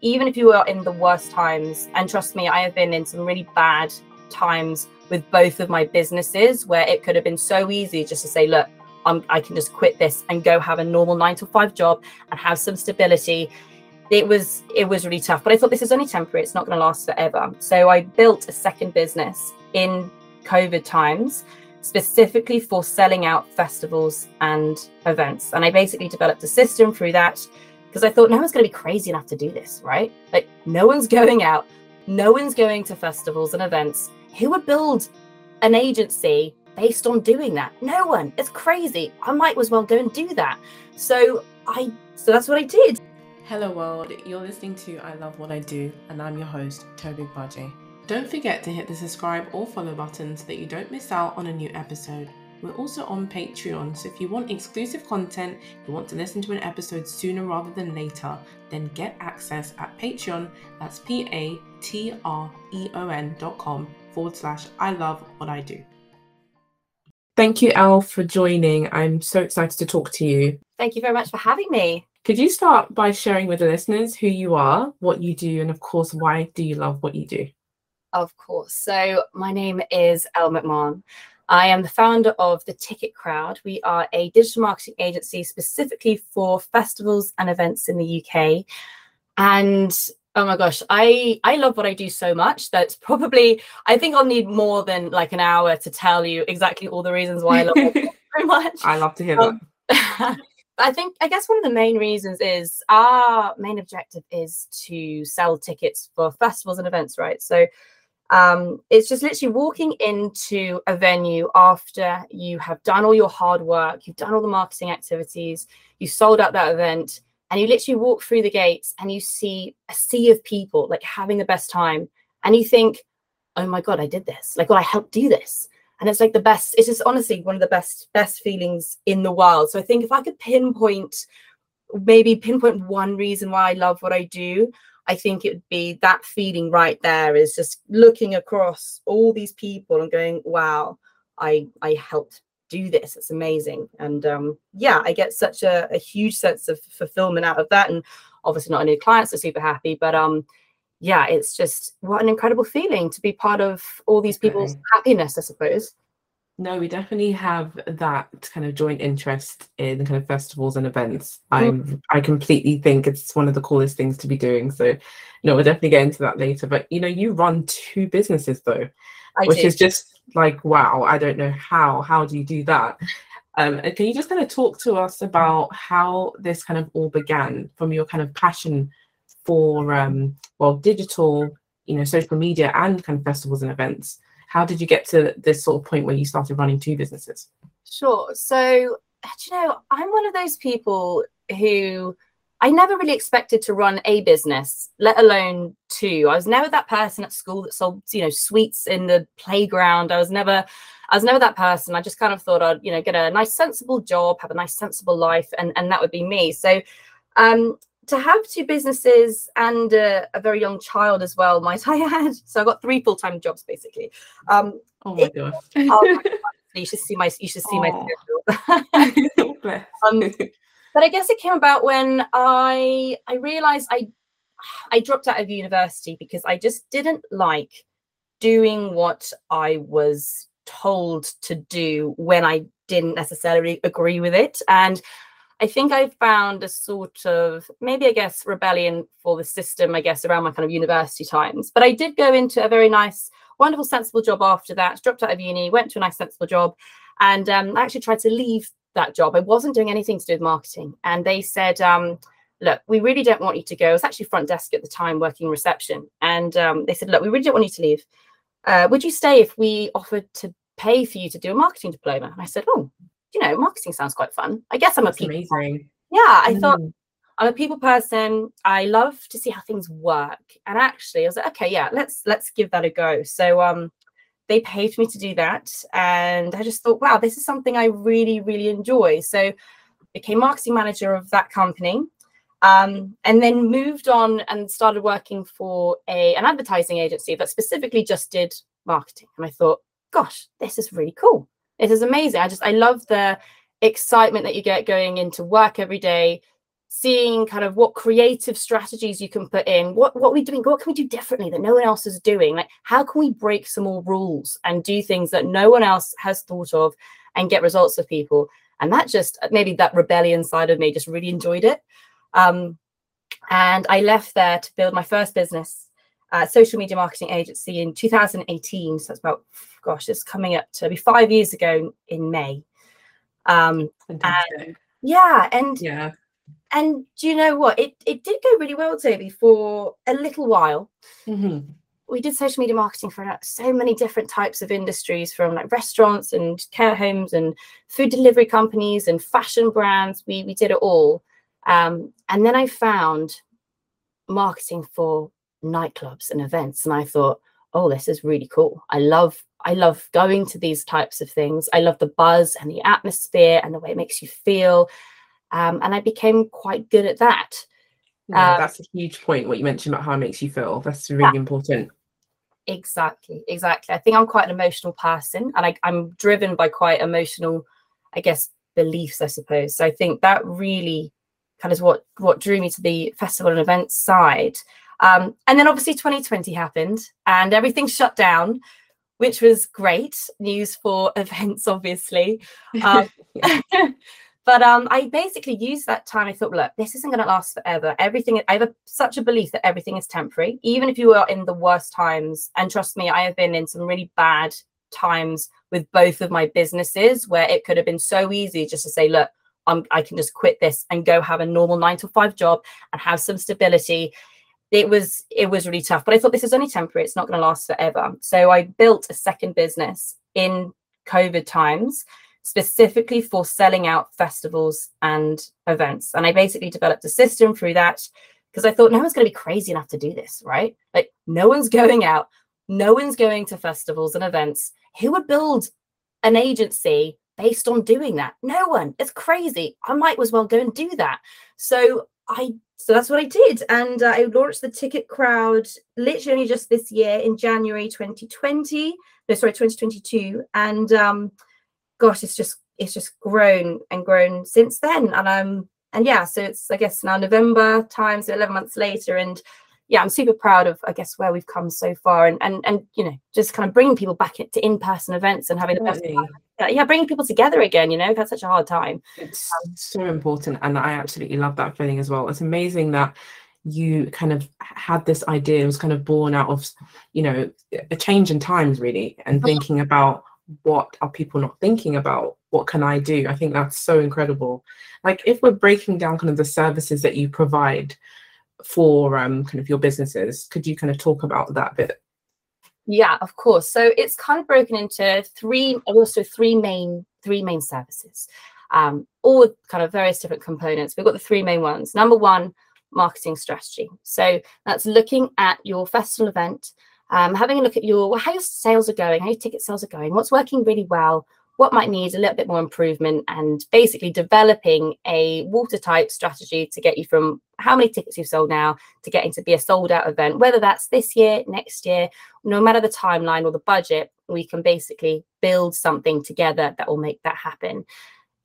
Even if you are in the worst times, and trust me, I have been in some really bad times with both of my businesses where it could have been so easy just to say, look, I'm, I can just quit this and go have a normal nine to five job and have some stability. It was it was really tough, but I thought this is only temporary. It's not going to last forever. So I built a second business in COVID times specifically for selling out festivals and events. And I basically developed a system through that because I thought no one's going to be crazy enough to do this, right? Like no one's going out, no one's going to festivals and events. Who would build an agency based on doing that? No one. It's crazy. I might as well go and do that. So I so that's what I did. Hello world, you're listening to I Love What I Do, and I'm your host, Toby Baje. Don't forget to hit the subscribe or follow button so that you don't miss out on a new episode. We're also on Patreon, so if you want exclusive content, you want to listen to an episode sooner rather than later, then get access at Patreon. That's P A T R E O N dot com forward slash I love what I do. Thank you, Elle, for joining. I'm so excited to talk to you. Thank you very much for having me. Could you start by sharing with the listeners who you are, what you do, and of course, why do you love what you do? Of course. So, my name is Elle McMahon. I am the founder of The Ticket Crowd. We are a digital marketing agency specifically for festivals and events in the UK. And oh my gosh, I I love what I do so much that's probably I think I'll need more than like an hour to tell you exactly all the reasons why I love it so much. I love to hear um, that. I think I guess one of the main reasons is our main objective is to sell tickets for festivals and events, right? So um, it's just literally walking into a venue after you have done all your hard work, you've done all the marketing activities, you sold out that event, and you literally walk through the gates and you see a sea of people like having the best time, and you think, "Oh my god, I did this! Like, well, I helped do this." And it's like the best. It's just honestly one of the best best feelings in the world. So I think if I could pinpoint, maybe pinpoint one reason why I love what I do, I think it would be that feeling right there is just looking across all these people and going, wow, I I helped do this. It's amazing. And um, yeah, I get such a, a, huge sense of fulfillment out of that. And obviously not only clients are super happy, but um yeah, it's just what an incredible feeling to be part of all these people's okay. happiness, I suppose. No, we definitely have that kind of joint interest in kind of festivals and events. I'm I completely think it's one of the coolest things to be doing. So no, we'll definitely get into that later. But you know, you run two businesses though, I which do. is just like wow, I don't know how. How do you do that? Um, and can you just kind of talk to us about how this kind of all began from your kind of passion for um, well, digital, you know, social media and kind of festivals and events? How did you get to this sort of point where you started running two businesses? Sure. So, you know, I'm one of those people who I never really expected to run a business, let alone two. I was never that person at school that sold, you know, sweets in the playground. I was never, I was never that person. I just kind of thought I'd, you know, get a nice, sensible job, have a nice, sensible life, and and that would be me. So, um, to have two businesses and a, a, very young child as well, might I add. So I got three full time jobs basically. Um, oh my gosh! oh you should see my you should see my schedule. um, but I guess it came about when I I realized I I dropped out of university because I just didn't like doing what I was told to do when I didn't necessarily agree with it and I think I found a sort of maybe I guess rebellion for the system, I guess, around my kind of university times. But I did go into a very nice, wonderful, sensible job after that. Dropped out of uni, went to a nice, sensible job, and um, I actually tried to leave that job. I wasn't doing anything to do with marketing, and they said, um, "Look, we really don't want you to go." It was actually front desk at the time, working reception, and um, they said, "Look, we really don't want you to leave. Uh, would you stay if we offered to pay for you to do a marketing diploma?" And I said, "Oh." You know, marketing sounds quite fun. I guess I'm That's a people. Amazing. Yeah, I mm. thought I'm a people person. I love to see how things work. And actually, I was like, okay, yeah, let's let's give that a go. So um they paid me to do that. And I just thought, wow, this is something I really, really enjoy. So became marketing manager of that company. Um, and then moved on and started working for a an advertising agency that specifically just did marketing. And I thought, gosh, this is really cool. It is amazing. I just I love the excitement that you get going into work every day, seeing kind of what creative strategies you can put in what what we doing what can we do differently that no one else is doing? Like how can we break some more rules and do things that no one else has thought of and get results for people? And that just maybe that rebellion side of me just really enjoyed it. Um, and i left there to build my first business uh, social media marketing agency in 2018 so that's about gosh it's coming up to be five years ago in may um, and yeah and yeah and do you know what? It it did go really well, Toby, for a little while. Mm-hmm. We did social media marketing for so many different types of industries, from like restaurants and care homes and food delivery companies and fashion brands. We we did it all. Um, and then I found marketing for nightclubs and events, and I thought, oh, this is really cool. I love I love going to these types of things. I love the buzz and the atmosphere and the way it makes you feel um, and I became quite good at that. Yeah, um, that's a huge point. What you mentioned about how it makes you feel. That's really yeah. important. Exactly, exactly. I think I'm quite an emotional person, and I, I'm driven by quite emotional, I guess, beliefs. I suppose. So I think that really kind of what what drew me to the festival and events side. Um, and then obviously 2020 happened, and everything shut down which was great news for events, obviously. Um, But um, I basically used that time. I thought, look, this isn't going to last forever. Everything, I have a, such a belief that everything is temporary, even if you are in the worst times. And trust me, I have been in some really bad times with both of my businesses where it could have been so easy just to say, look, I'm, I can just quit this and go have a normal nine to five job and have some stability. It was it was really tough, but I thought this is only temporary. It's not going to last forever. So I built a second business in COVID times specifically for selling out festivals and events. And I basically developed a system through that because I thought no one's going to be crazy enough to do this, right? Like no one's going out, no one's going to festivals and events. Who would build an agency based on doing that? No one. It's crazy. I might as well go and do that. So I so that's what I did, and uh, I launched the Ticket Crowd literally only just this year in January 2020. No, sorry, 2022, and um, gosh, it's just it's just grown and grown since then. And um and yeah, so it's I guess now November time, so 11 months later, and yeah, I'm super proud of I guess where we've come so far, and and and you know just kind of bringing people back to in-person events and having the best. Yeah, bringing people together again. You know, we've had such a hard time. It's um, so important, and I absolutely love that feeling as well. It's amazing that you kind of had this idea it was kind of born out of you know a change in times really and uh-huh. thinking about what are people not thinking about? What can I do? I think that's so incredible. Like if we're breaking down kind of the services that you provide for um, kind of your businesses, could you kind of talk about that bit? Yeah, of course. So it's kind of broken into three, also three main three main services, um, all kind of various different components. We've got the three main ones. Number one, marketing strategy. So that's looking at your festival event um, having a look at your well, how your sales are going, how your ticket sales are going, what's working really well, what might need a little bit more improvement, and basically developing a watertight strategy to get you from how many tickets you've sold now to getting to be a sold out event, whether that's this year, next year, no matter the timeline or the budget, we can basically build something together that will make that happen.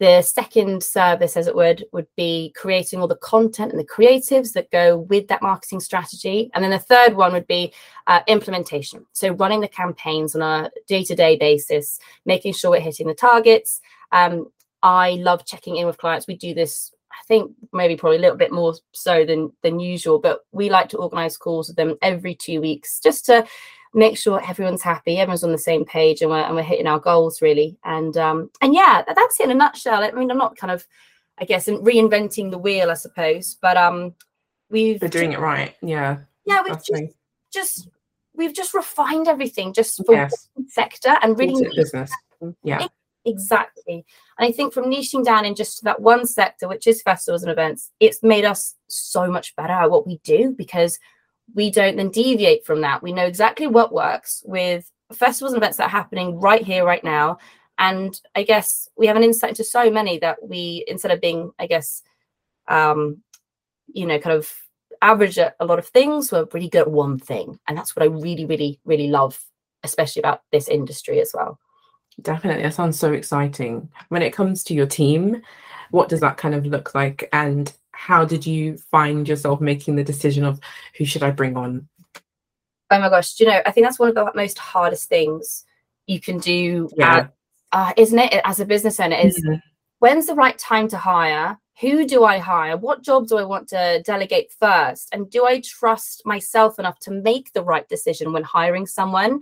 The second service, as it would, would be creating all the content and the creatives that go with that marketing strategy. And then the third one would be uh, implementation. So running the campaigns on a day-to-day basis, making sure we're hitting the targets. Um, I love checking in with clients. We do this I think maybe probably a little bit more so than than usual, but we like to organize calls with them every two weeks just to make sure everyone's happy, everyone's on the same page, and we're and we're hitting our goals really. And um and yeah, that's it in a nutshell. I mean, I'm not kind of, I guess, reinventing the wheel, I suppose, but um, we've we're doing it right. Yeah. Yeah, we've just, just we've just refined everything just for yes. sector and really business. Yeah. Exactly. And I think from niching down in just that one sector, which is festivals and events, it's made us so much better at what we do because we don't then deviate from that. We know exactly what works with festivals and events that are happening right here, right now. And I guess we have an insight into so many that we, instead of being, I guess, um, you know, kind of average at a lot of things, we're really good at one thing. And that's what I really, really, really love, especially about this industry as well. Definitely. That sounds so exciting. When it comes to your team, what does that kind of look like? And how did you find yourself making the decision of who should I bring on? Oh my gosh, do you know, I think that's one of the most hardest things you can do, yeah. uh, isn't it, as a business owner? Is mm-hmm. when's the right time to hire? Who do I hire? What job do I want to delegate first? And do I trust myself enough to make the right decision when hiring someone?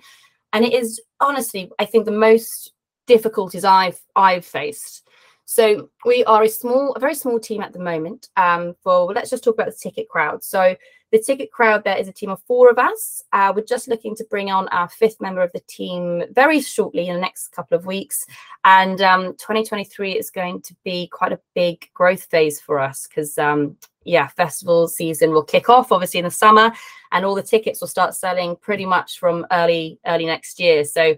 And it is honestly, I think, the most difficulties I've I've faced so we are a small, a very small team at the moment. Um, for let's just talk about the ticket crowd. So the ticket crowd there is a team of four of us. Uh, we're just looking to bring on our fifth member of the team very shortly in the next couple of weeks. And um, 2023 is going to be quite a big growth phase for us because, um, yeah, festival season will kick off obviously in the summer, and all the tickets will start selling pretty much from early early next year. So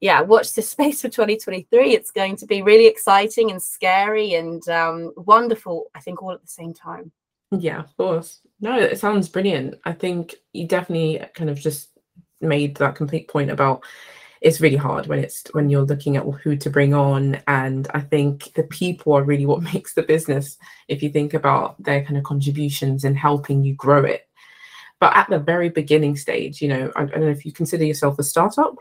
yeah, watch this space for 2023. It's going to be really exciting and scary and um, wonderful, I think, all at the same time. Yeah, of course. No, it sounds brilliant. I think you definitely kind of just made that complete point about it's really hard when it's when you're looking at who to bring on and i think the people are really what makes the business if you think about their kind of contributions and helping you grow it but at the very beginning stage you know i, I don't know if you consider yourself a startup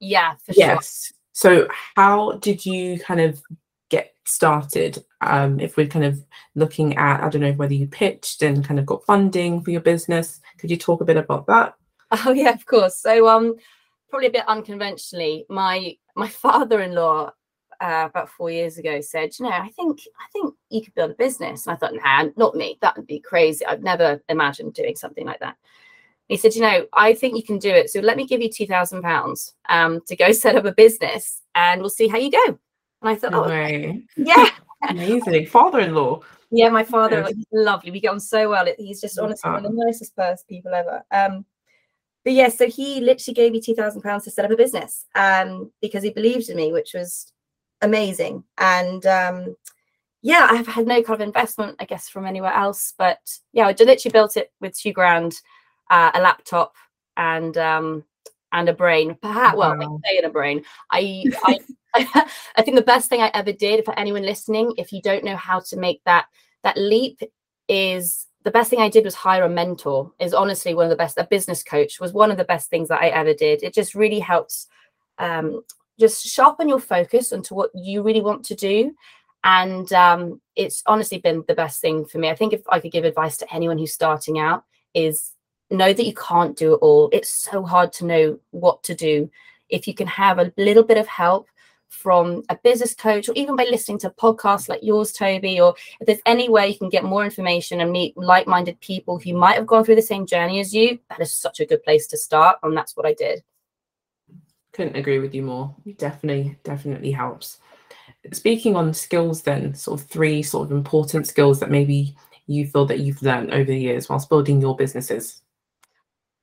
yeah, for yes. Sure. So how did you kind of get started? Um, if we're kind of looking at, I don't know whether you pitched and kind of got funding for your business. Could you talk a bit about that? Oh yeah, of course. So um probably a bit unconventionally, my my father-in-law uh, about four years ago said, you know, I think I think you could build a business. And I thought, nah, not me. That would be crazy. I've never imagined doing something like that he said, you know, I think you can do it. So let me give you two thousand pounds um, to go set up a business, and we'll see how you go. And I thought, no oh, way. yeah, amazing father-in-law. Yeah, my father, yes. he's lovely. We get on so well. He's just honestly one of the nicest first people ever. Um, but yeah, so he literally gave me two thousand pounds to set up a business, um, because he believed in me, which was amazing. And um, yeah, I've had no kind of investment, I guess, from anywhere else. But yeah, I literally built it with two grand uh, a laptop and um, and a brain. Perhaps, well, wow. I say in a brain. I, I, I think the best thing I ever did for anyone listening, if you don't know how to make that that leap, is the best thing I did was hire a mentor. Is honestly one of the best. A business coach was one of the best things that I ever did. It just really helps. Um, just sharpen your focus onto what you really want to do and um, it's honestly been the best thing for me i think if i could give advice to anyone who's starting out is know that you can't do it all. It's so hard to know what to do. If you can have a little bit of help from a business coach, or even by listening to podcasts like yours, Toby, or if there's any way you can get more information and meet like minded people who might have gone through the same journey as you, that is such a good place to start. And that's what I did. Couldn't agree with you more. Definitely, definitely helps. Speaking on skills, then, sort of three sort of important skills that maybe you feel that you've learned over the years whilst building your businesses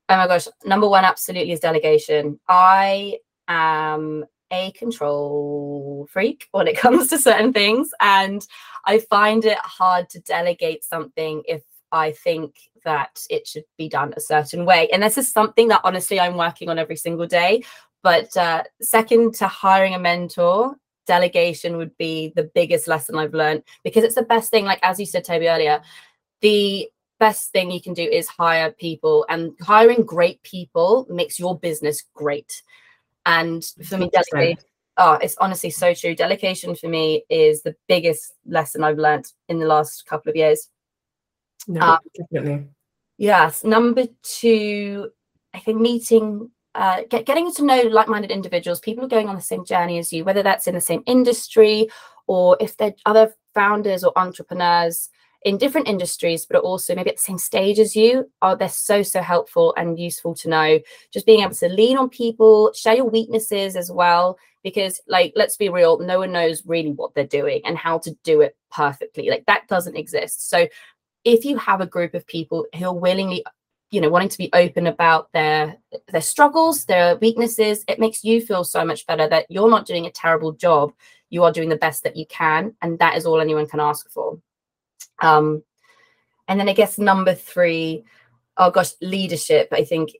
oh my gosh, number one absolutely is delegation. I am a control freak when it comes to certain things, and I find it hard to delegate something if I think that it should be done a certain way. And this is something that honestly I'm working on every single day. But uh, second to hiring a mentor, delegation would be the biggest lesson I've learned because it's the best thing. Like as you said, Toby earlier, the best thing you can do is hire people and hiring great people makes your business great. And for me delegation oh it's honestly so true. Delegation for me is the biggest lesson i've learned in the last couple of years. No, um, definitely. Yes number two i think meeting uh, get, getting to know like-minded individuals people are going on the same journey as you whether that's in the same industry or if they're other founders or entrepreneurs in different industries, but also maybe at the same stage as you, are they're so, so helpful and useful to know. Just being able to lean on people, share your weaknesses as well. Because, like, let's be real, no one knows really what they're doing and how to do it perfectly. Like, that doesn't exist. So, if you have a group of people who are willingly you know wanting to be open about their their struggles their weaknesses it makes you feel so much better that you're not doing a terrible job you are doing the best that you can and that is all anyone can ask for um, and then I guess number three, oh gosh, leadership. I think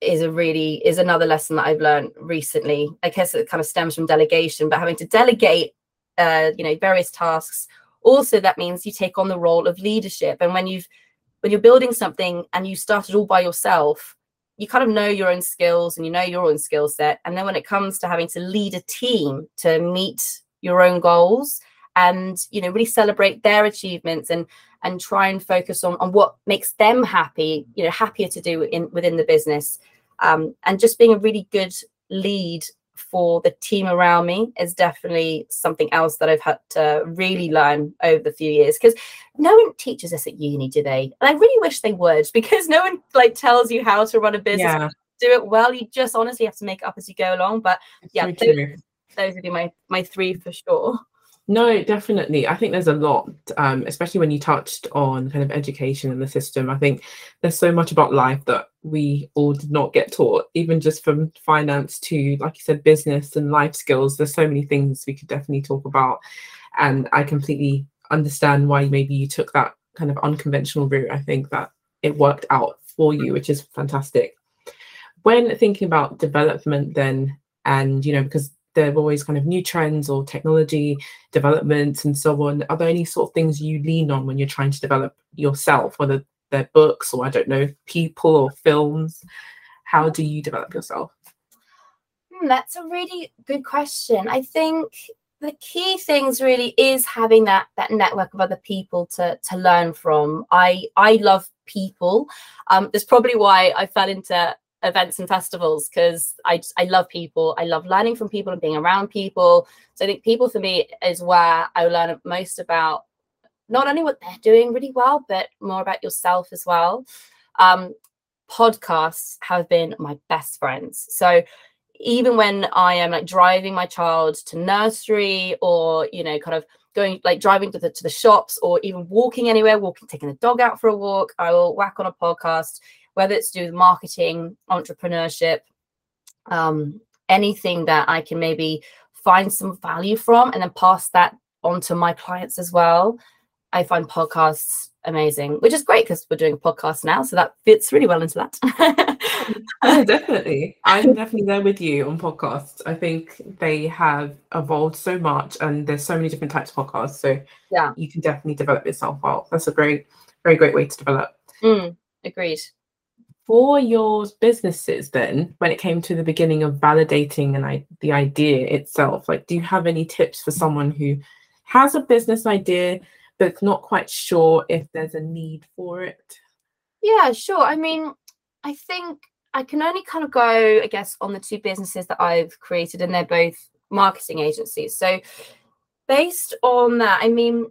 is a really is another lesson that I've learned recently. I guess it kind of stems from delegation, but having to delegate, uh, you know, various tasks also that means you take on the role of leadership and when you've when you're building something and you started all by yourself you kind of know your own skills and you know your own skill set and then when it comes to having to lead a team to meet your own goals and you know really celebrate their achievements and and try and focus on on what makes them happy you know happier to do in within the business um, and just being a really good lead for the team around me is definitely something else that I've had to really learn over the few years because no one teaches us at uni, do they? And I really wish they would because no one like tells you how to run a business, yeah. do it well. You just honestly have to make it up as you go along. But yeah, those, those would be my my three for sure. No, definitely. I think there's a lot, um, especially when you touched on kind of education and the system. I think there's so much about life that we all did not get taught, even just from finance to, like you said, business and life skills. There's so many things we could definitely talk about. And I completely understand why maybe you took that kind of unconventional route. I think that it worked out for you, which is fantastic. When thinking about development, then, and you know, because there are always kind of new trends or technology developments and so on. Are there any sort of things you lean on when you're trying to develop yourself, whether they're books or I don't know, people or films? How do you develop yourself? Hmm, that's a really good question. I think the key things really is having that that network of other people to to learn from. I I love people. Um, that's probably why I fell into events and festivals because I I love people. I love learning from people and being around people. So I think people for me is where I learn most about not only what they're doing really well, but more about yourself as well. Um, podcasts have been my best friends. So even when I am like driving my child to nursery or you know kind of going like driving to the to the shops or even walking anywhere, walking taking the dog out for a walk, I will whack on a podcast whether it's to do with marketing, entrepreneurship, um, anything that I can maybe find some value from and then pass that on to my clients as well. I find podcasts amazing, which is great because we're doing a podcast now. So that fits really well into that. yeah, definitely. I'm definitely there with you on podcasts. I think they have evolved so much and there's so many different types of podcasts. So yeah, you can definitely develop yourself well. That's a very, very great way to develop. Mm, agreed for your businesses then when it came to the beginning of validating and I, the idea itself like do you have any tips for someone who has a business idea but not quite sure if there's a need for it? Yeah sure. I mean i think i can only kind of go i guess on the two businesses that i've created and they're both marketing agencies. So based on that i mean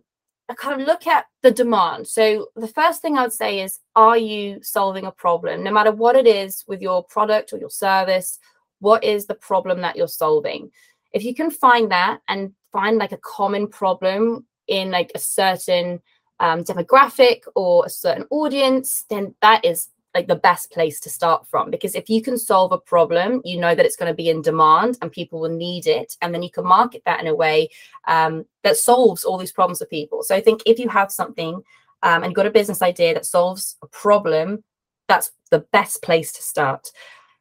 kind of look at the demand. So the first thing I would say is, are you solving a problem? No matter what it is with your product or your service, what is the problem that you're solving? If you can find that and find like a common problem in like a certain um, demographic or a certain audience, then that is like the best place to start from because if you can solve a problem you know that it's going to be in demand and people will need it and then you can market that in a way um, that solves all these problems for people. So i think if you have something um, and got a business idea that solves a problem that's the best place to start.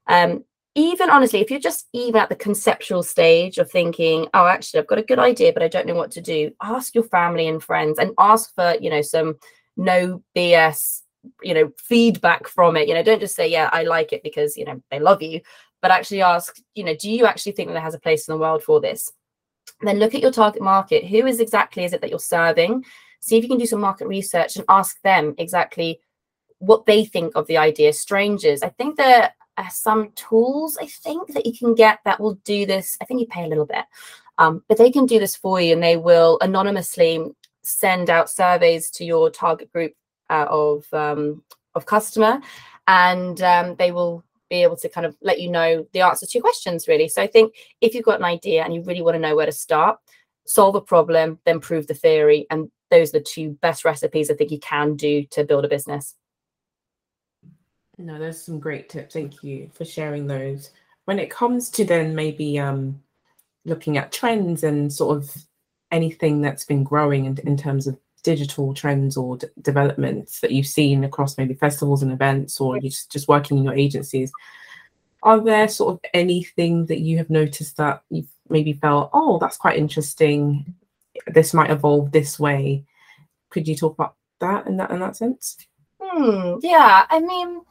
Um, even honestly if you're just even at the conceptual stage of thinking oh actually i've got a good idea but i don't know what to do ask your family and friends and ask for you know some no bs you know feedback from it. You know don't just say yeah i like it because you know they love you but actually ask you know do you actually think that there has a place in the world for this? Then look at your target market. Who is exactly is it that you're serving? See if you can do some market research and ask them exactly what they think of the idea. Strangers i think there are some tools i think that you can get that will do this. I think you pay a little bit um, but they can do this for you and they will anonymously send out surveys to your target group uh, of um, of customer, and um, they will be able to kind of let you know the answer to your questions really. So I think if you've got an idea and you really want to know where to start, solve a problem, then prove the theory, and those are the two best recipes I think you can do to build a business. No, there's some great tips. Thank you for sharing those. When it comes to then maybe um, looking at trends and sort of anything that's been growing in, in terms of digital trends or d- developments that you've seen across maybe festivals and events or you just, just working in your agencies are there sort of anything that you have noticed that you've maybe felt oh that's quite interesting this might evolve this way. Could you talk about that in that in that sense? Hmm, yeah, I mean,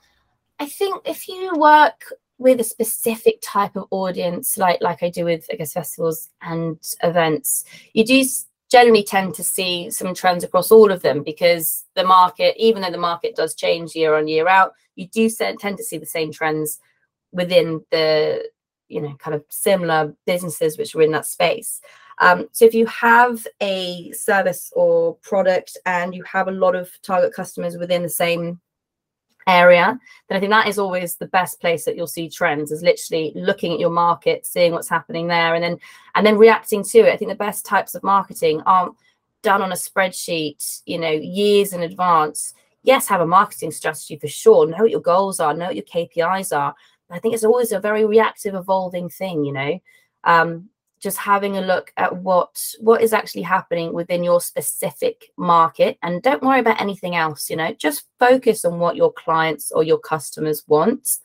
I think if you work with a specific type of audience, like like I do with I guess festivals and events, you do generally tend to see some trends across all of them because the market, even though the market does change year on year out, you do tend to see the same trends within the you know kind of similar businesses which are in that space. Um, so if you have a service or product and you have a lot of target customers within the same area, then I think that is always the best place that you'll see trends is literally looking at your market, seeing what's happening there, and then and then reacting to it. I think the best types of marketing aren't done on a spreadsheet, you know, years in advance. Yes, have a marketing strategy for sure. Know what your goals are, know what your KPIs are. But I think it's always a very reactive, evolving thing, you know. Um, just having a look at what what is actually happening within your specific market. And don't worry about anything else you know just focus on what your clients or your customers want.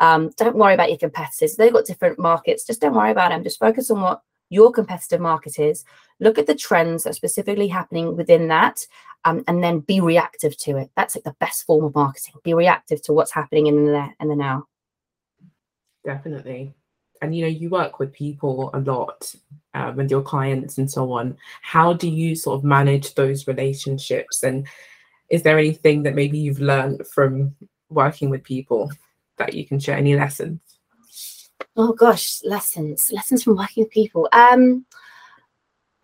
Um, don't worry about your competitors. They've got different markets. Just don't worry about them just focus on what your competitive market is. Look at the trends that are specifically happening within that um, and then be reactive to it. That's like the best form of marketing. Be reactive to what's happening in the in the now. Definitely and you know you work with people a lot uh, with your clients and so on how do you sort of manage those relationships? And is there anything that maybe you've learned from working with people that you can share? Any lessons? Oh gosh lessons lessons from working with people. Um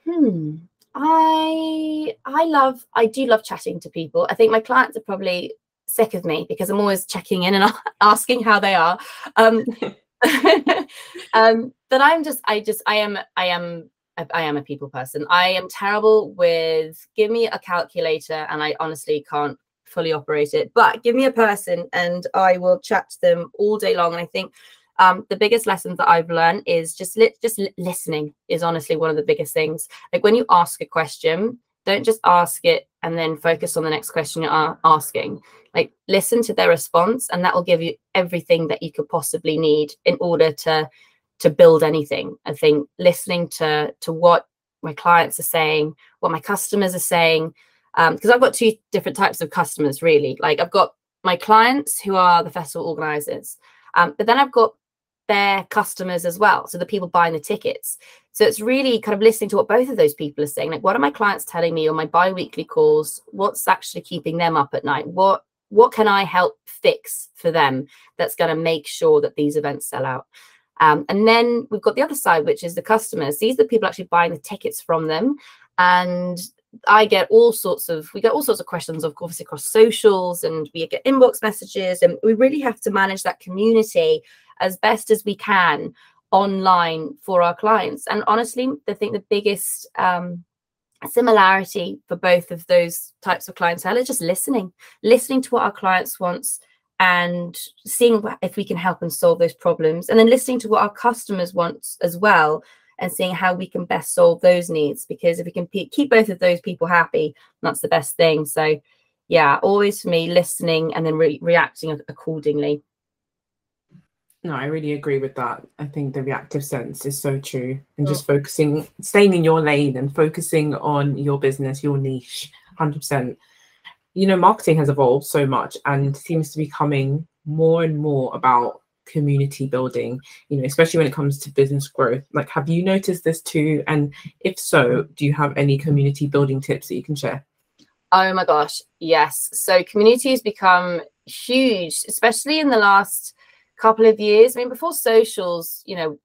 hmm i i love i do love chatting to people. I think my clients are probably sick of me because i'm always checking in and asking how they are. Um um, but I'm just, I just, I am, I am, I am a people person. I am terrible with give me a calculator, and I honestly can't fully operate it. But give me a person, and I will chat to them all day long. And I think um, the biggest lessons that I've learned is just li- just li- listening is honestly one of the biggest things. Like when you ask a question, don't just ask it and then focus on the next question you're asking. Like listen to their response and that will give you everything that you could possibly need in order to to build anything. I think listening to to what my clients are saying what my customers are saying because um, i've got two different types of customers really. Like i've got my clients who are the festival organizers um, but then i've got their customers as well. So the people buying the tickets. So it's really kind of listening to what both of those people are saying. Like, what are my clients telling me on my bi-weekly calls? What's actually keeping them up at night? What what can I help fix for them that's going to make sure that these events sell out? Um, and then we've got the other side, which is the customers. These are the people actually buying the tickets from them. And I get all sorts of we get all sorts of questions, of course, across socials, and we get inbox messages, and we really have to manage that community as best as we can online for our clients. And honestly, I think the biggest um, similarity for both of those types of clientele is just listening, listening to what our clients wants and seeing if we can help them solve those problems and then listening to what our customers want as well and seeing how we can best solve those needs because if we can keep both of those people happy that's the best thing so yeah always for me listening and then re- reacting accordingly no, I really agree with that. I think the reactive sense is so true. And oh. just focusing, staying in your lane and focusing on your business, your niche, 100%. You know, marketing has evolved so much and seems to be coming more and more about community building, you know, especially when it comes to business growth. Like, have you noticed this too? And if so, do you have any community building tips that you can share? Oh my gosh, yes. So, community has become huge, especially in the last couple of years. I mean, before socials, you know,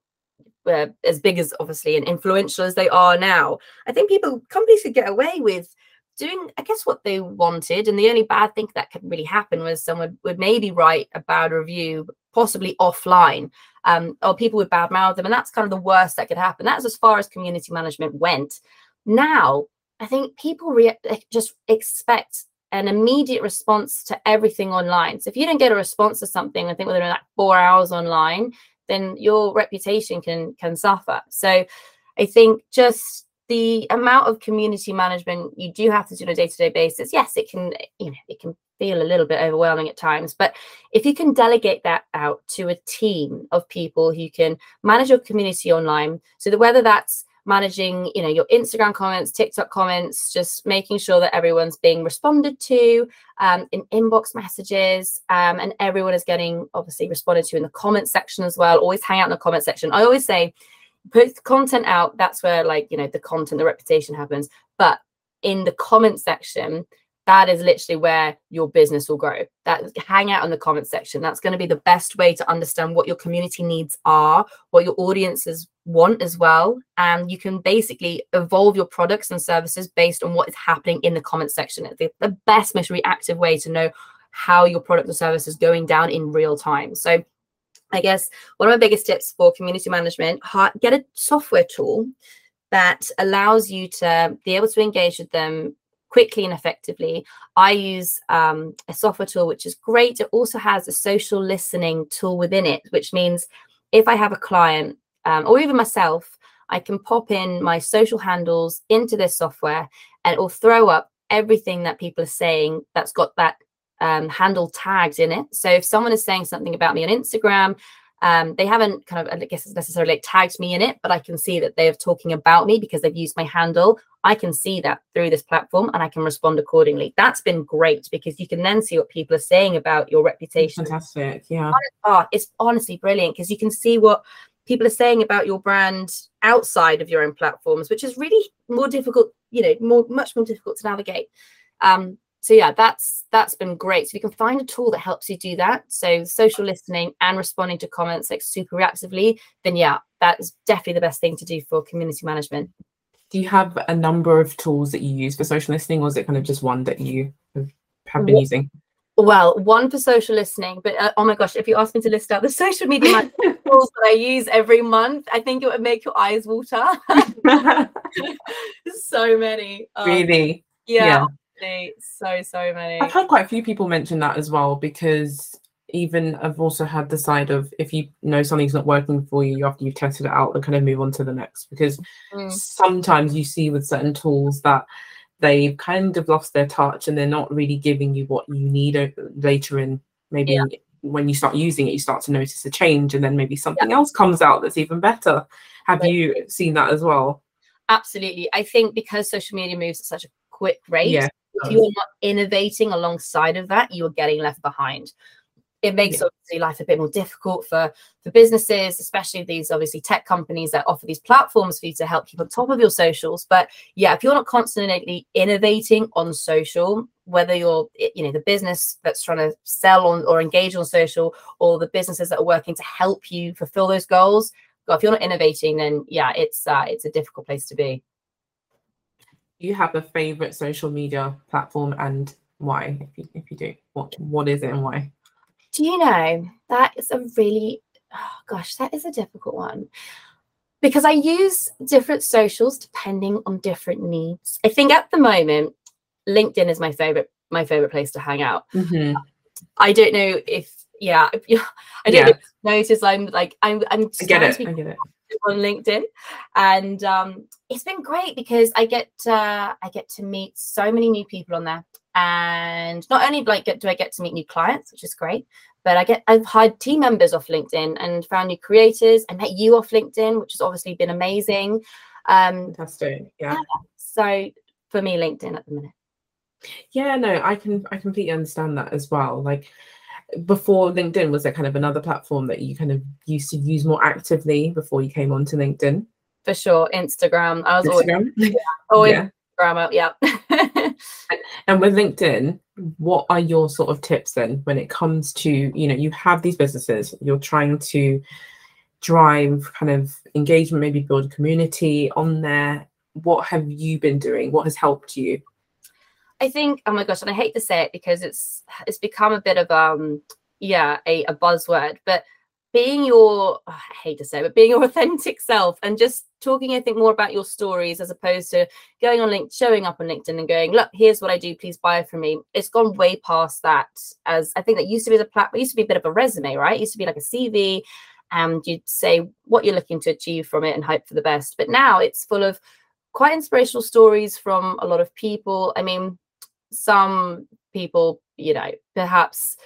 were as big as obviously and influential as they are now, I think people companies could get away with doing, I guess, what they wanted. And the only bad thing that could really happen was someone would maybe write a bad review, possibly offline, um, or people would badmouth them. And that's kind of the worst that could happen. That's as far as community management went. Now, I think people re- just expect an immediate response to everything online. So if you don't get a response to something, I think within like four hours online, then your reputation can can suffer. So I think just the amount of community management you do have to do on a day-to-day basis, yes, it can, you know, it can feel a little bit overwhelming at times. But if you can delegate that out to a team of people who can manage your community online, so that whether that's managing you know your instagram comments tiktok comments just making sure that everyone's being responded to um, in inbox messages um, and everyone is getting obviously responded to in the comment section as well. Always hang out in the comment section. I always say put content out. That's where like you know the content the reputation happens. But in the comment section that is literally where your business will grow. That hang out in the comment section. That's going to be the best way to understand what your community needs are what your audiences want as well and you can basically evolve your products and services based on what is happening in the comment section. It's the, the best most reactive way to know how your product or service is going down in real time. So i guess one of my biggest tips for community management get a software tool that allows you to be able to engage with them quickly and effectively. I use um, a software tool which is great. It also has a social listening tool within it, which means if I have a client um, or even myself, I can pop in my social handles into this software and it will throw up everything that people are saying that's got that um, handle tagged in it. So if someone is saying something about me on Instagram, um, they haven't kind of, I guess, it's necessarily like tagged me in it, but I can see that they're talking about me because they've used my handle. I can see that through this platform and I can respond accordingly. That's been great because you can then see what people are saying about your reputation. Fantastic. Yeah. Oh, it's honestly brilliant because you can see what people are saying about your brand outside of your own platforms, which is really more difficult, you know, more much more difficult to navigate. Um, so yeah that's that's been great. So you can find a tool that helps you do that so social listening and responding to comments like super reactively then yeah that is definitely the best thing to do for community management. Do you have a number of tools that you use for social listening or is it kind of just one that you have been using? well one for social listening but uh, oh my gosh if you ask me to list out the social media tools that i use every month i think it would make your eyes water. So many um, really? yeah, yeah so so many. I've had quite a few people mention that as well because even I've also had the side of if you know something's not working for you after you've tested it out, and kind of move on to the next because mm. sometimes you see with certain tools that they've kind of lost their touch and they're not really giving you what you need later in maybe yeah. when you start using it you start to notice a change and then maybe something yeah. else comes out that's even better have right. you seen that as well absolutely i think because social media moves at such a quick rate yeah if you're not innovating alongside of that, you are getting left behind. It makes yeah. obviously life a bit more difficult for for businesses, especially these obviously tech companies that offer these platforms for you to help keep on top of your socials. But yeah, if you're not constantly innovating on social, whether you're you know the business that's trying to sell on or engage on social, or the businesses that are working to help you fulfill those goals, if you're not innovating, then yeah, it's uh, it's a difficult place to be you have a favorite social media platform and why if you, if you do? What what is it and why? Do you know that is a really oh gosh that is a difficult one. Because i use different socials depending on different needs. I think at the moment linkedin is my favorite my favorite place to hang out. Mm-hmm. i don't know if yeah i don't yeah. notice i'm like i'm i'm I get it. i get it on LinkedIn, and um, it's been great because I get uh, I get to meet so many new people on there, and not only like get, do I get to meet new clients, which is great, but I get I've hired team members off LinkedIn and found new creators. I met you off LinkedIn, which has obviously been amazing. Um, Fantastic, yeah. yeah. So for me, LinkedIn at the minute. Yeah, no, I can I completely understand that as well. Like before LinkedIn, was there kind of another platform that you kind of used to use more actively before you came onto LinkedIn? For sure, Instagram. I was Instagram? always, yeah, always yeah. Instagram uh, yeah. and with LinkedIn, what are your sort of tips then when it comes to, you know, you have these businesses, you're trying to drive kind of engagement, maybe build a community on there. What have you been doing? What has helped you? I think, oh my gosh, and I hate to say it because it's it's become a bit of um yeah a, a buzzword, but being your oh, I hate to say, it, but being your authentic self and just talking, I think, more about your stories as opposed to going on link showing up on LinkedIn and going, look, here's what I do, please buy from me. It's gone way past that. As I think that used to be the platform, used to be a bit of a resume, right? It used to be like a CV, and you'd say what you're looking to achieve from it and hope for the best. But now it's full of quite inspirational stories from a lot of people. I mean, some people, you know, perhaps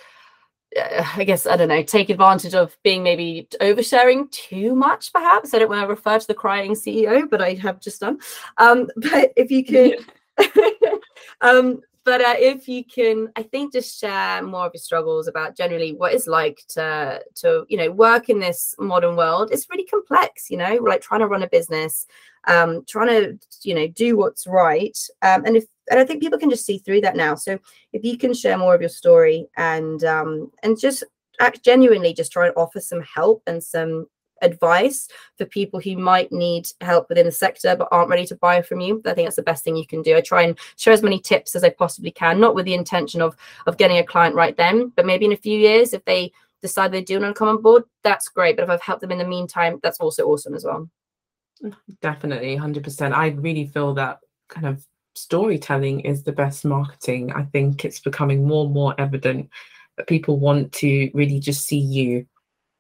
uh, I guess I don't know, take advantage of being maybe oversharing too much, perhaps. I don't want to refer to the crying CEO, but I have just done. Um, but if you could, um, but uh, if you can, I think just share more of your struggles about generally what it's like to to you know work in this modern world. It's really complex, you know, like trying to run a business, um, trying to you know do what's right, um, and if and I think people can just see through that now. So if you can share more of your story and um, and just act genuinely, just try and offer some help and some advice for people who might need help within the sector but aren't ready to buy from you i think that's the best thing you can do. I try and share as many tips as i possibly can not with the intention of of getting a client right then but maybe in a few years if they decide they do want to come on board that's great but if i've helped them in the meantime that's also awesome as well. Definitely 100% i really feel that kind of storytelling is the best marketing. I think it's becoming more and more evident that people want to really just see you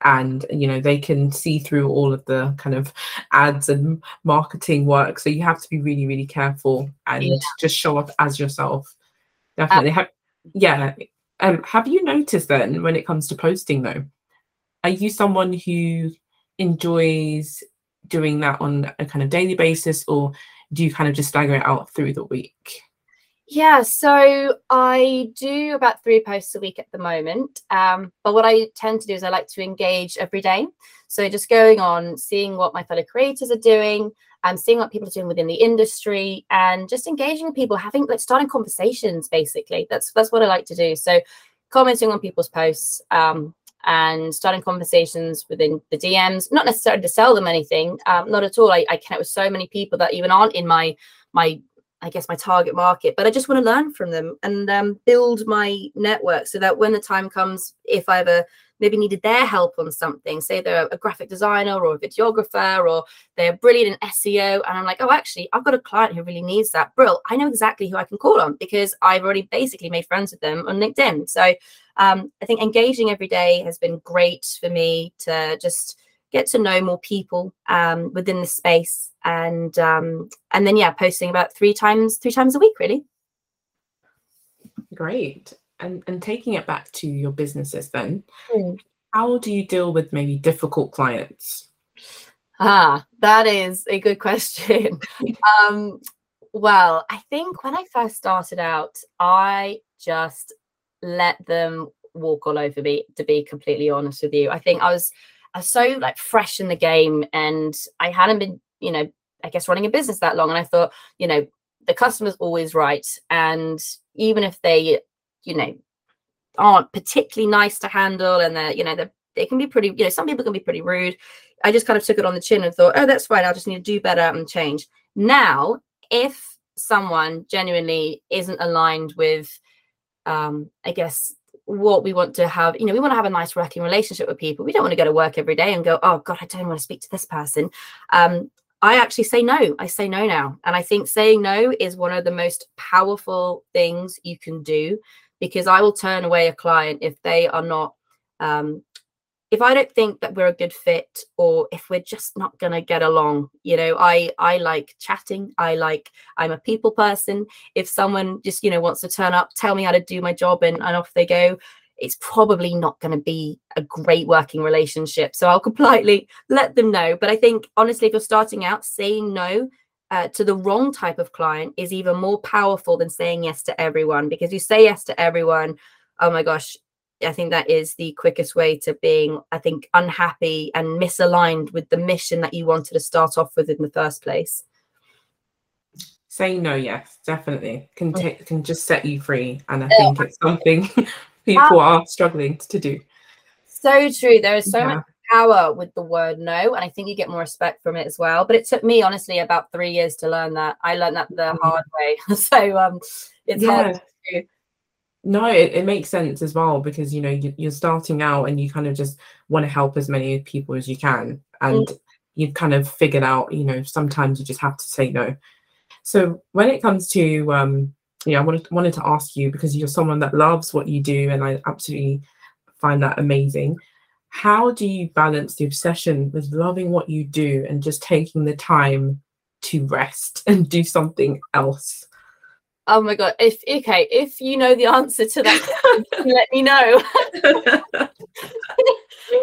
and you know they can see through all of the kind of ads and marketing work so you have to be really really careful and yeah. just show up as yourself definitely have, yeah um have you noticed then when it comes to posting though are you someone who enjoys doing that on a kind of daily basis or do you kind of just stagger it out through the week? Yeah, so I do about three posts a week at the moment. Um, but what I tend to do is I like to engage every day. So just going on, seeing what my fellow creators are doing, and seeing what people are doing within the industry, and just engaging people, having like starting conversations. Basically, that's that's what I like to do. So commenting on people's posts, um, and starting conversations within the DMs, not necessarily to sell them anything, um, not at all. I, I connect with so many people that even aren't in my my I guess my target market, but I just want to learn from them and um, build my network so that when the time comes, if I ever maybe needed their help on something, say they're a graphic designer or a videographer or they're brilliant in SEO, and I'm like, oh, actually, I've got a client who really needs that. Brill, I know exactly who I can call on because I've already basically made friends with them on LinkedIn. So um, I think engaging every day has been great for me to just get to know more people um, within the space and um, and then yeah posting about three times three times a week really. Great. And and taking it back to your businesses then mm. how do you deal with maybe difficult clients? Ah that is a good question. Um well i think when i first started out i just let them walk all over me to be completely honest with you. I think i was so like fresh in the game and i hadn't been you know i guess running a business that long and i thought you know the customer's always right and even if they you know aren't particularly nice to handle and they're you know they're they can be pretty you know some people can be pretty rude i just kind of took it on the chin and thought oh that's fine i just need to do better and change. Now if someone genuinely isn't aligned with um, I guess what we want to have you know we want to have a nice working relationship with people. We don't want to go to work every day and go oh god i don't want to speak to this person. Um, i actually say no. I say no now. And i think saying no is one of the most powerful things you can do because i will turn away a client if they are not um, if I don't think that we're a good fit or if we're just not going to get along, you know, I I like chatting. I like I'm a people person. If someone just, you know, wants to turn up, tell me how to do my job and, and off they go, it's probably not going to be a great working relationship. So I'll politely let them know. But I think honestly, if you're starting out, saying no uh, to the wrong type of client is even more powerful than saying yes to everyone because you say yes to everyone oh my gosh I think that is the quickest way to being, I think, unhappy and misaligned with the mission that you wanted to start off with in the first place. Saying no, yes, definitely can mm. take can just set you free, and I think it's something people are struggling to do. So true. There is so yeah. much power with the word no, and I think you get more respect from it as well. But it took me honestly about three years to learn that. I learned that the mm. hard way, so um, it's yeah. hard to no it, it makes sense as well because you know you, you're starting out and you kind of just want to help as many people as you can and mm. you've kind of figured out you know sometimes you just have to say no so when it comes to um yeah i wanted, wanted to ask you because you're someone that loves what you do and i absolutely find that amazing how do you balance the obsession with loving what you do and just taking the time to rest and do something else Oh my god! If okay, if you know the answer to that, let me know.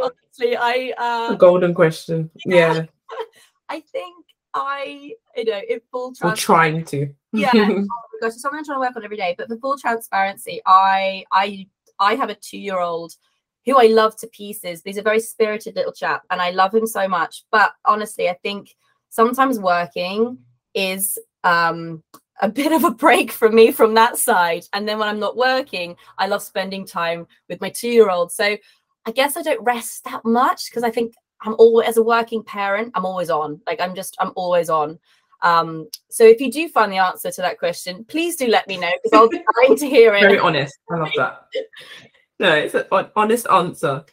Honestly, I uh, golden question. Yeah. I think I, you know, it full. Trans- We're trying to. yeah. Oh my gosh, it's something I'm trying to work on every day. But for full transparency, I, I, I have a two-year-old who I love to pieces. He's a very spirited little chap, and I love him so much. But honestly, I think sometimes working is um a bit of a break for me from that side. And then when I'm not working, I love spending time with my two year old. So I guess I don't rest that much because I think I'm always, as a working parent, I'm always on. Like I'm just, I'm always on. Um, so if you do find the answer to that question, please do let me know because I'll be dying to hear it. Very honest. I love that. No, it's an honest answer.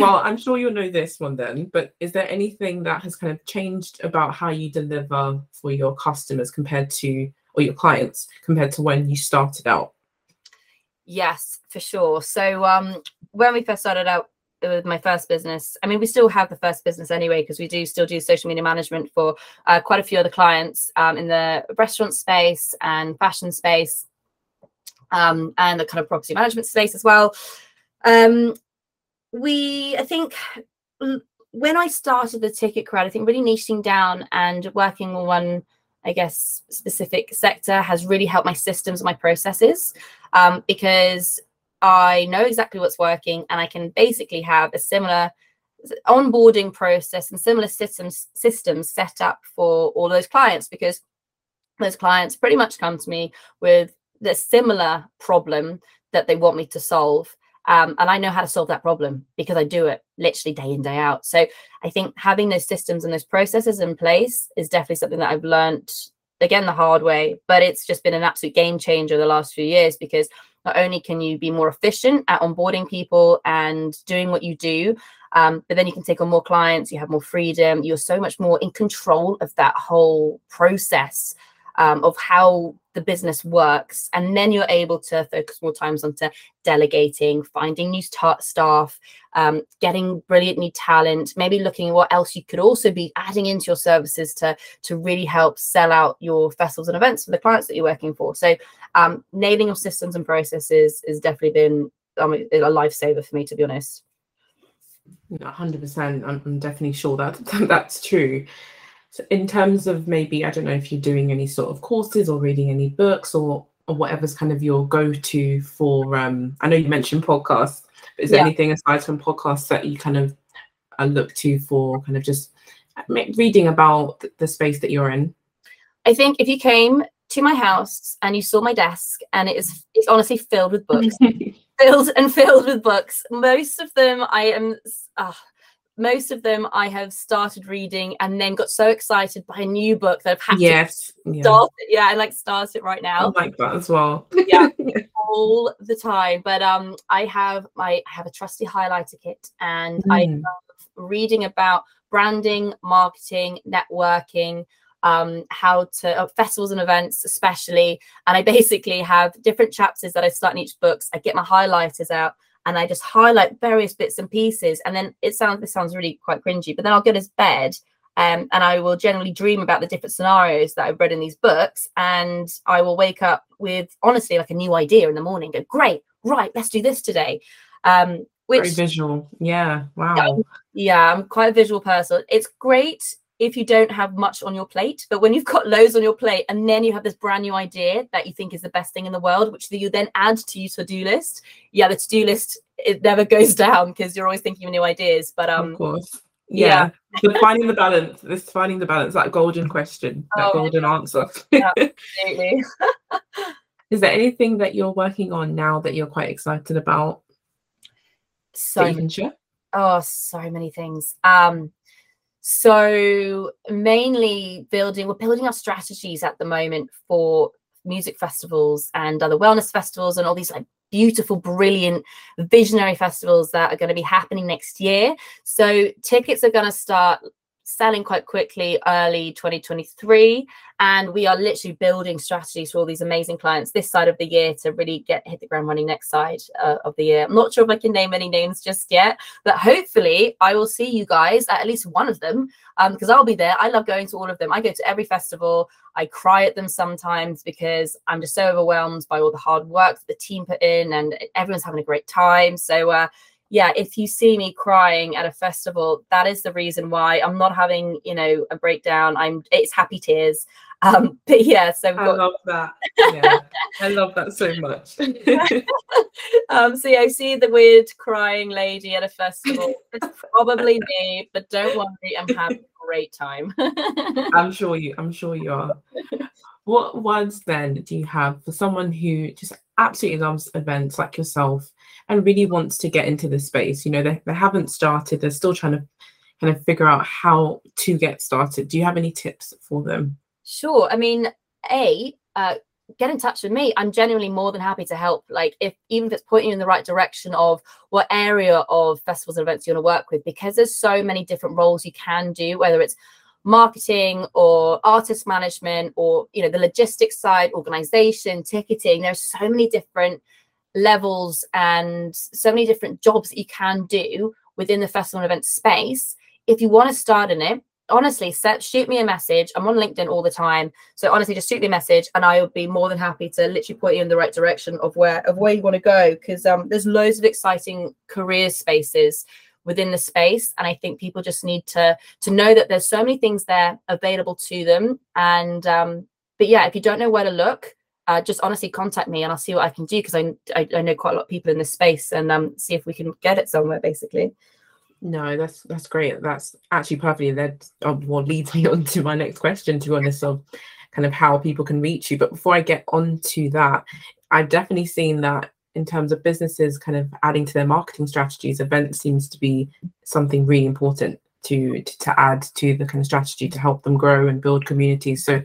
Well, I'm sure you'll know this one then, but is there anything that has kind of changed about how you deliver for your customers compared to, or your clients compared to when you started out? Yes, for sure. So um, when we first started out with my first business, I mean, we still have the first business anyway because we do still do social media management for uh, quite a few other clients um, in the restaurant space and fashion space, um, and the kind of property management space as well. Um, we, I think, when I started the ticket crowd, I think really niching down and working on one, I guess, specific sector has really helped my systems, my processes, um, because I know exactly what's working and I can basically have a similar onboarding process and similar systems systems set up for all those clients because those clients pretty much come to me with the similar problem that they want me to solve um, and I know how to solve that problem because I do it literally day in, day out. So I think having those systems and those processes in place is definitely something that I've learned again the hard way, but it's just been an absolute game changer the last few years because not only can you be more efficient at onboarding people and doing what you do, um, but then you can take on more clients, you have more freedom, you're so much more in control of that whole process um, of how the business works and then you're able to focus more times onto delegating finding new staff um, getting brilliant new talent maybe looking at what else you could also be adding into your services to to really help sell out your festivals and events for the clients that you're working for. So um, nailing your systems and processes has definitely been um, a lifesaver for me to be honest. 100% I'm, I'm definitely sure that that's true so in terms of maybe, I don't know if you're doing any sort of courses or reading any books or or whatever's kind of your go-to for um I know you mentioned podcasts, but is there anything aside from podcasts that you kind of uh, look to for kind of just reading about the space that you're in? I think if you came to my house and you saw my desk and it is it's honestly filled with books. Filled and filled with books. Most of them i am uh, most of them I have started reading and then got so excited by a new book that I've had yes, to yeah. start it. Yeah, I like start it right now. I like that as well. yeah, all the time. But um, I have my I have a trusty highlighter kit, and mm. I love reading about branding, marketing, networking, um, how to uh, festivals and events, especially. And I basically have different chapters that I start in each book. I get my highlighters out and I just highlight various bits and pieces. And then it sounds this sounds really quite cringy, but then I'll get his bed um, and I will generally dream about the different scenarios that I've read in these books. And I will wake up with honestly like a new idea in the morning. Go, great, right, let's do this today. Um, which very visual, yeah, wow, yeah, I'm quite a visual person. It's great if you don't have much on your plate. But when you've got loads on your plate and then you have this brand new idea that you think is the best thing in the world, which you then add to your to-do list, yeah, the to-do list it never goes down because you're always thinking of new ideas. But um, of course, yeah, yeah. finding the balance. This finding the balance, that golden question, that oh, golden yeah. answer. absolutely. is there anything that you're working on now that you're quite excited about? So Oh, so many things. Um, so mainly building, we're building our strategies at the moment for music festivals and other wellness festivals and all these like beautiful, brilliant, visionary festivals that are going to be happening next year. So tickets are going to start selling quite quickly early 2023 and we are literally building strategies for all these amazing clients this side of the year to really get hit the ground running next side uh, of the year. I'm not sure if i can name any names just yet but hopefully i will see you guys at at least one of them because um, i'll be there. I love going to all of them. I go to every festival. I cry at them sometimes because i'm just so overwhelmed by all the hard work that the team put in and everyone's having a great time. So uh, yeah, if you see me crying at a festival, that is the reason why I'm not having, you know, a breakdown. I'm it's happy tears. Um, but yeah, so I love that. Yeah, I love that so much. um, so yeah, I see the weird crying lady at a festival. It's probably me, but don't worry, I'm having a great time. I'm sure you. I'm sure you are. What words then do you have for someone who just absolutely loves events like yourself and really wants to get into the space. You know, they, they haven't started, they're still trying to kind of figure out how to get started. Do you have any tips for them? Sure. I mean, A, uh, get in touch with me. I'm genuinely more than happy to help. Like if even if it's pointing you in the right direction of what area of festivals and events you want to work with, because there's so many different roles you can do, whether it's marketing or artist management or you know the logistics side organization ticketing there's so many different levels and so many different jobs that you can do within the festival and event space. If you want to start in it, honestly, set, shoot me a message. I'm on LinkedIn all the time. So honestly, just shoot me a message and I will be more than happy to literally point you in the right direction of where of where you want to go. Because um, there's loads of exciting career spaces within the space. And I think people just need to to know that there's so many things there available to them. And um, but yeah, if you don't know where to look, uh, just honestly contact me and I'll see what I can do because I, I, I know quite a lot of people in this space and um, see if we can get it somewhere basically. No, that's that's great. That's actually perfectly led or what leads me on to my next question, to be honest, of kind of how people can reach you. But before I get on to that, I've definitely seen that in terms of businesses kind of adding to their marketing strategies, events seems to be something really important to, to, to add to the kind of strategy to help them grow and build communities. So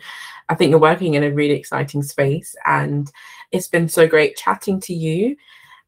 I think you're working in a really exciting space and it's been so great chatting to you.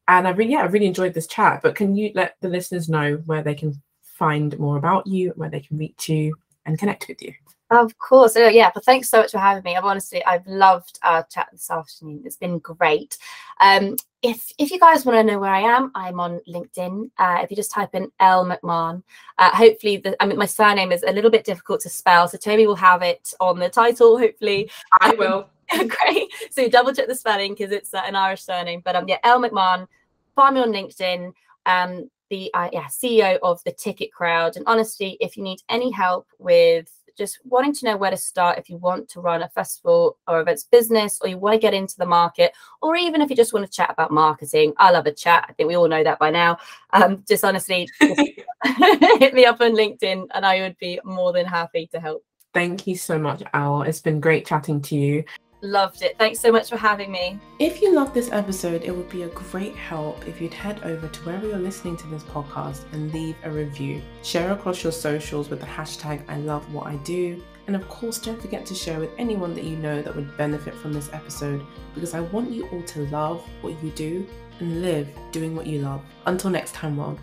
And I really yeah, I really enjoyed this chat. But can you let the listeners know where they can find more about you, where they can reach you and connect with you? Of course. Oh, yeah. But thanks so much for having me. I've honestly, I've loved our chat this afternoon. It's been great. Um, if if you guys want to know where I am, I'm on LinkedIn. Uh, if you just type in Elle McMahon, uh, hopefully, the, I mean, my surname is a little bit difficult to spell, so Toby will have it on the title. Hopefully, I will. Great. So double check the spelling because it's uh, an Irish surname. But um, yeah, Elle McMahon. Find me on LinkedIn. Um, the uh, yeah CEO of the Ticket Crowd. And honestly, if you need any help with just wanting to know where to start if you want to run a festival or events business or you want to get into the market, or even if you just want to chat about marketing. I love a chat. I think we all know that by now. Um, just honestly, hit me up on LinkedIn and I would be more than happy to help. Thank you so much, Elle. It's been great chatting to you. Loved it. Thanks so much for having me. If you loved this episode, it would be a great help if you'd head over to wherever you're listening to this podcast and leave a review. Share across your socials with the hashtag I love what I do. And of course, don't forget to share with anyone that you know that would benefit from this episode because I want you all to love what you do and live doing what you love. Until next time, world.